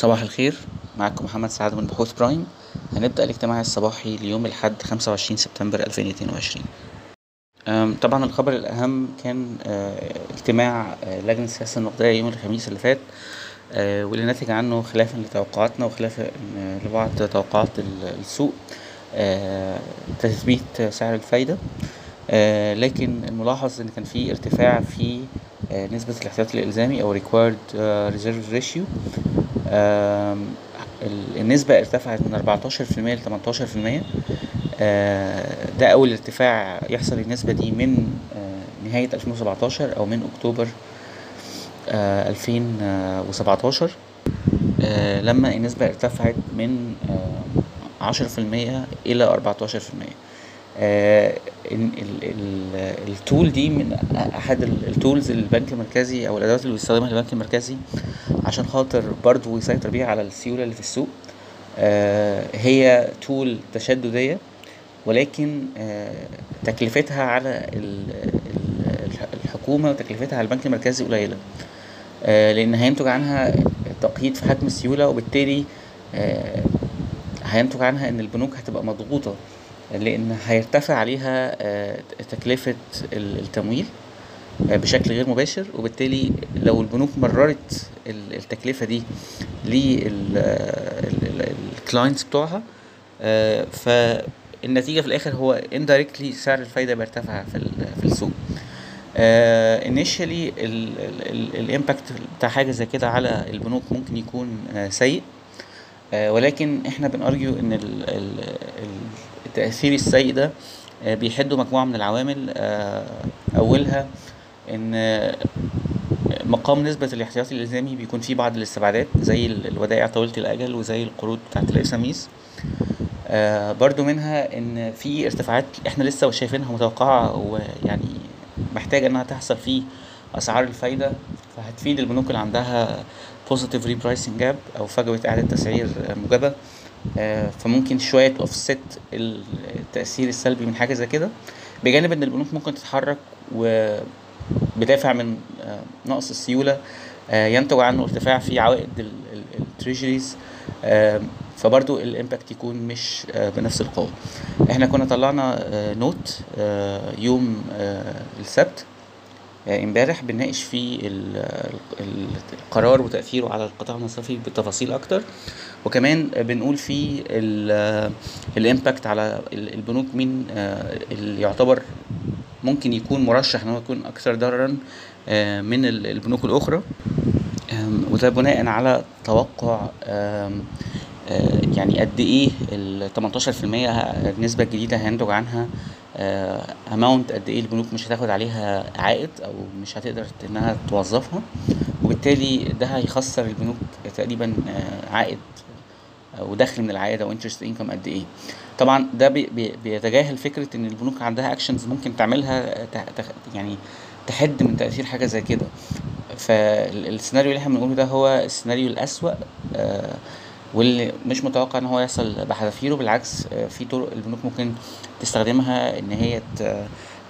صباح الخير. معكم محمد سعد من بحوث برايم. هنبدأ الاجتماع الصباحي ليوم الأحد خمسة وعشرين سبتمبر ألفين اتنين وعشرين. طبعا الخبر الأهم كان آه، اجتماع آه، لجنة السياسة النقدية يوم الخميس اللي فات آه، واللي نتج عنه خلافا لتوقعاتنا وخلافا لبعض توقعات ال- السوق تثبيت سعر الفايدة. لكن الملاحظ إن كان في ارتفاع في نسبة الاحتياطي الإلزامي أو required reserve ratio. النسبة ارتفعت من 14% ل 18% آه، ده أول ارتفاع يحصل النسبة دي من آه، نهاية 2017 أو من أكتوبر آه، 2017 آه، لما النسبة ارتفعت من عشرة في المية إلى أربعتاشر في المية. التول دي من ال- التولز البنك المركزي أو الأدوات اللي بيستخدمها البنك المركزي عشان خاطر برضه يسيطر بيها على السيولة اللي في السوق. آه، هي تول تشددية ولكن آه، تكلفتها على ال- ال- الحكومة وتكلفتها على البنك المركزي قليلة. آه، لأن هينتج عنها تقييد في حجم السيولة وبالتالي آه، هينتج عنها إن البنوك هتبقى مضغوطة لأن هيرتفع عليها آه، تكلفة ال- التمويل آه، بشكل غير مباشر. وبالتالي لو البنوك مررت ال- التكلفة دي لل clients بتوعها آه، فالنتيجة في الآخر هو indirectly سعر الفايدة بيرتفع في ال- في السوق. initially ال impact بتاع حاجة زي كده على البنوك ممكن يكون سيء. ولكن إحنا بنارجو إن التأثير السيء ده آه بيحدوا مجموعة من العوامل آه أولها إن آه، مقام نسبة الاحتياطي الإلزامي بيكون فيه بعض الاستبعادات زي ال- الودائع طويلة الأجل وزي القروض بتاعت الإساميس برضو منها إن في ارتفاعات إحنا لسه شايفينها متوقعة ويعني محتاجة إنها تحصل في أسعار الفايدة فهتفيد البنوك اللي عندها positive repricing gap أو فجوة إعادة تسعير موجبة فممكن شوية اوفست التأثير السلبي من حاجة زي كده. بجانب إن البنوك ممكن تتحرك وبدافع من آه، نقص السيولة آه، ينتج عنه ارتفاع في عوائد ال treasuries فبرضو ال impact يكون مش آه، بنفس القوة. إحنا كنا طلعنا آه، note آه، يوم آه، السبت. آه، امبارح بنناقش فيه ال- ال- القرار وتأثيره على القطاع المصرفي بالتفاصيل أكتر. وكمان بنقول فيه الامباكت على ال- البنوك مين آه، اللي يعتبر ممكن يكون مرشح إن هو يكون أكثر ضررا آه، من ال- البنوك الأخرى. وده بناء على توقع آه، يعني قد إيه ال 18% ه- النسبة الجديدة هينتج عنها amount قد إيه البنوك مش هتاخد عليها عائد أو مش هتقدر إنها توظفها وبالتالي ده هيخسر البنوك تقريبا آه، عائد أو دخل من العائد أو interest income قد إيه. طبعا ده بي بي بيتجاهل فكرة إن البنوك عندها actions ممكن تعملها تخ- يعني تحد من تأثير حاجة زي كده. فالسيناريو اللي إحنا بنقوله ده هو السيناريو الأسوأ آه، واللي مش متوقع إن هو يحصل بحذافيره بالعكس آه، في طرق البنوك ممكن تستخدمها إن هي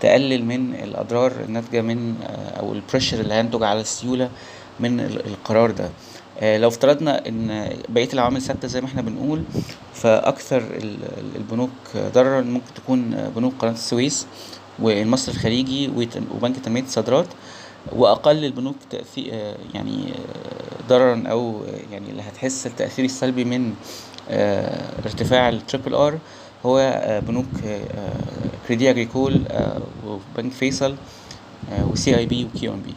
تقلل من الأضرار الناتجة من آه، أو البريشر اللي هينتج على السيولة من ال- القرار ده. آه، لو افترضنا إن بقية العوامل ثابتة زي ما إحنا بنقول فأكثر ال- ال- البنوك ضررا ممكن تكون بنوك قناة السويس والمصرف الخليجي وبنك تنمية الصادرات وأقل البنوك تاثير يعني ضررا أو آه، يعني اللي هتحس التاثير السلبي من آه، ارتفاع ال triple R هو آه، بنوك كريدي أجريكول وبنك فيصل و CIB و QNB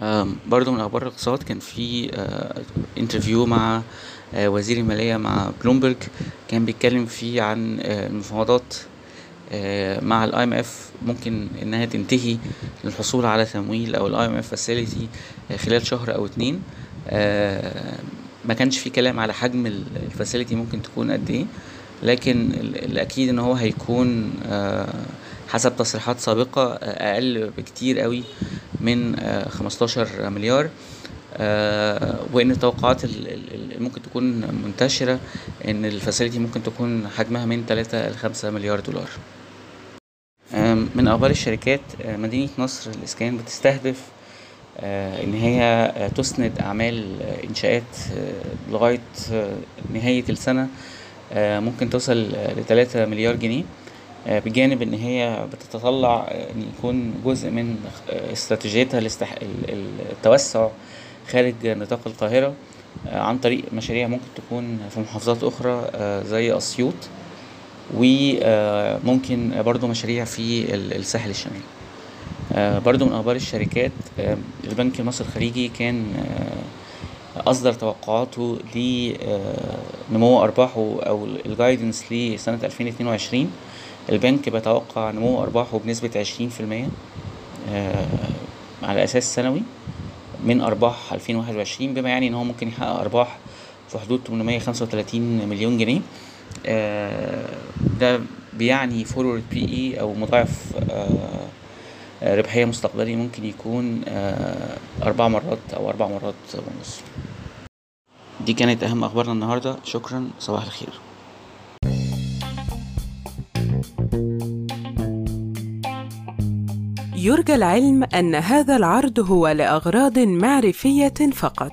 آم، برضو من أخبار الاقتصاد كان في interview مع آه، وزير المالية مع بلومبرج كان بيتكلم فيه عن آه، المفاوضات آه، مع ال IMF ممكن إنها تنتهي للحصول على تمويل أو ال IMF facility خلال شهر أو اتنين. آه، ما كانش في كلام على حجم ال facility ممكن تكون قد إيه لكن ال- الأكيد إن هو هيكون آه، حسب تصريحات سابقة آه، أقل بكتير قوي من آه، 15 مليار. آه، وإن التوقعات ال- ال- اللي ممكن تكون منتشرة إن ال facility ممكن تكون حجمها من 3 ل 5 مليار دولار. من أخبار الشركات آه، مدينة نصر الإسكان بتستهدف إن هي تسند أعمال إنشاءات لغاية نهاية السنة ممكن توصل لتلاتة مليار جنيه بجانب إن هي بتتطلع إن يكون جزء من استراتيجيتها. التوسع خارج نطاق القاهرة عن طريق مشاريع ممكن تكون في محافظات أخرى زي أسيوط وممكن برضو مشاريع في الساحل الشمالي. برضو من أخبار الشركات البنك المصري الخليجي كان أصدر توقعاته لنمو أرباحه أو الجايدنس لسنة 2022 البنك بيتوقع نمو أرباحه بنسبة عشرين في المية على أساس سنوي من أرباح 2021 بما يعني إن هو ممكن يحقق أرباح في حدود 835 مليون جنيه. ده بيعني forward PE أو مضاعف ربحية مستقبلي ممكن يكون أربع مرات أو أربع مرات ونص. دي كانت أهم أخبارنا النهاردة. شكرا. صباح الخير. يرجى العلم أن هذا العرض هو لأغراض معرفية فقط.